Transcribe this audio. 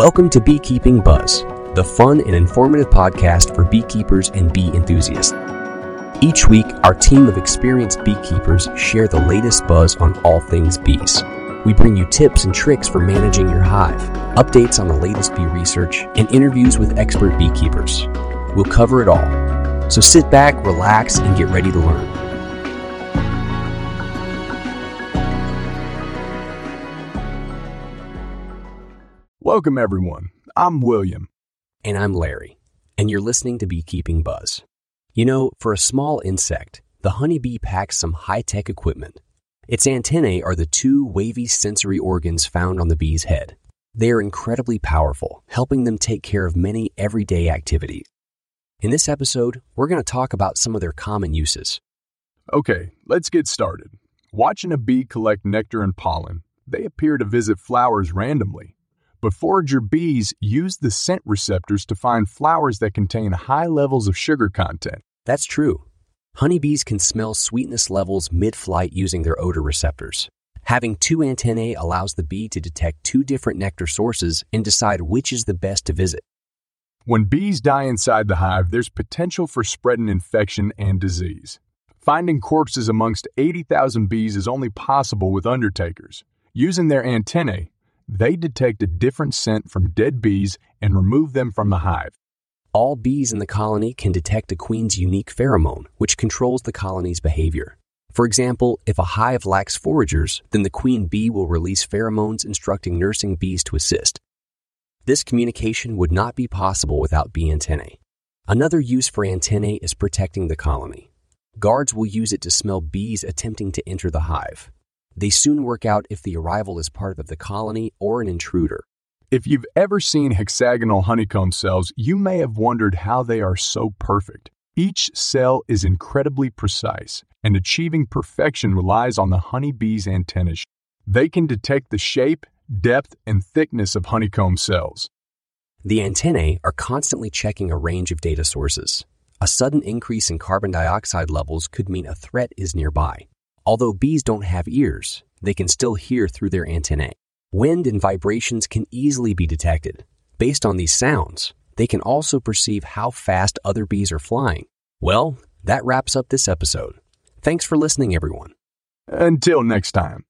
Welcome to Beekeeping Buzz, the fun and informative podcast for beekeepers and bee enthusiasts. Each week, our team of experienced beekeepers share the latest buzz on all things bees. We bring you tips and tricks for managing your hive, updates on the latest bee research, and interviews with expert beekeepers. We'll cover it all. So sit back, relax, and get ready to learn. Welcome, everyone. I'm William. And I'm Larry, and you're listening to Beekeeping Buzz. You know, for a small insect, the honeybee packs some high tech equipment. Its antennae are the two wavy sensory organs found on the bee's head. They are incredibly powerful, helping them take care of many everyday activities. In this episode, we're going to talk about some of their common uses. Okay, let's get started. Watching a bee collect nectar and pollen, they appear to visit flowers randomly. But forager bees use the scent receptors to find flowers that contain high levels of sugar content. That's true. Honeybees can smell sweetness levels mid flight using their odor receptors. Having two antennae allows the bee to detect two different nectar sources and decide which is the best to visit. When bees die inside the hive, there's potential for spreading infection and disease. Finding corpses amongst 80,000 bees is only possible with undertakers. Using their antennae, they detect a different scent from dead bees and remove them from the hive. All bees in the colony can detect a queen's unique pheromone, which controls the colony's behavior. For example, if a hive lacks foragers, then the queen bee will release pheromones instructing nursing bees to assist. This communication would not be possible without bee antennae. Another use for antennae is protecting the colony. Guards will use it to smell bees attempting to enter the hive. They soon work out if the arrival is part of the colony or an intruder. If you've ever seen hexagonal honeycomb cells, you may have wondered how they are so perfect. Each cell is incredibly precise, and achieving perfection relies on the honeybee's antennae. They can detect the shape, depth, and thickness of honeycomb cells. The antennae are constantly checking a range of data sources. A sudden increase in carbon dioxide levels could mean a threat is nearby. Although bees don't have ears, they can still hear through their antennae. Wind and vibrations can easily be detected. Based on these sounds, they can also perceive how fast other bees are flying. Well, that wraps up this episode. Thanks for listening, everyone. Until next time.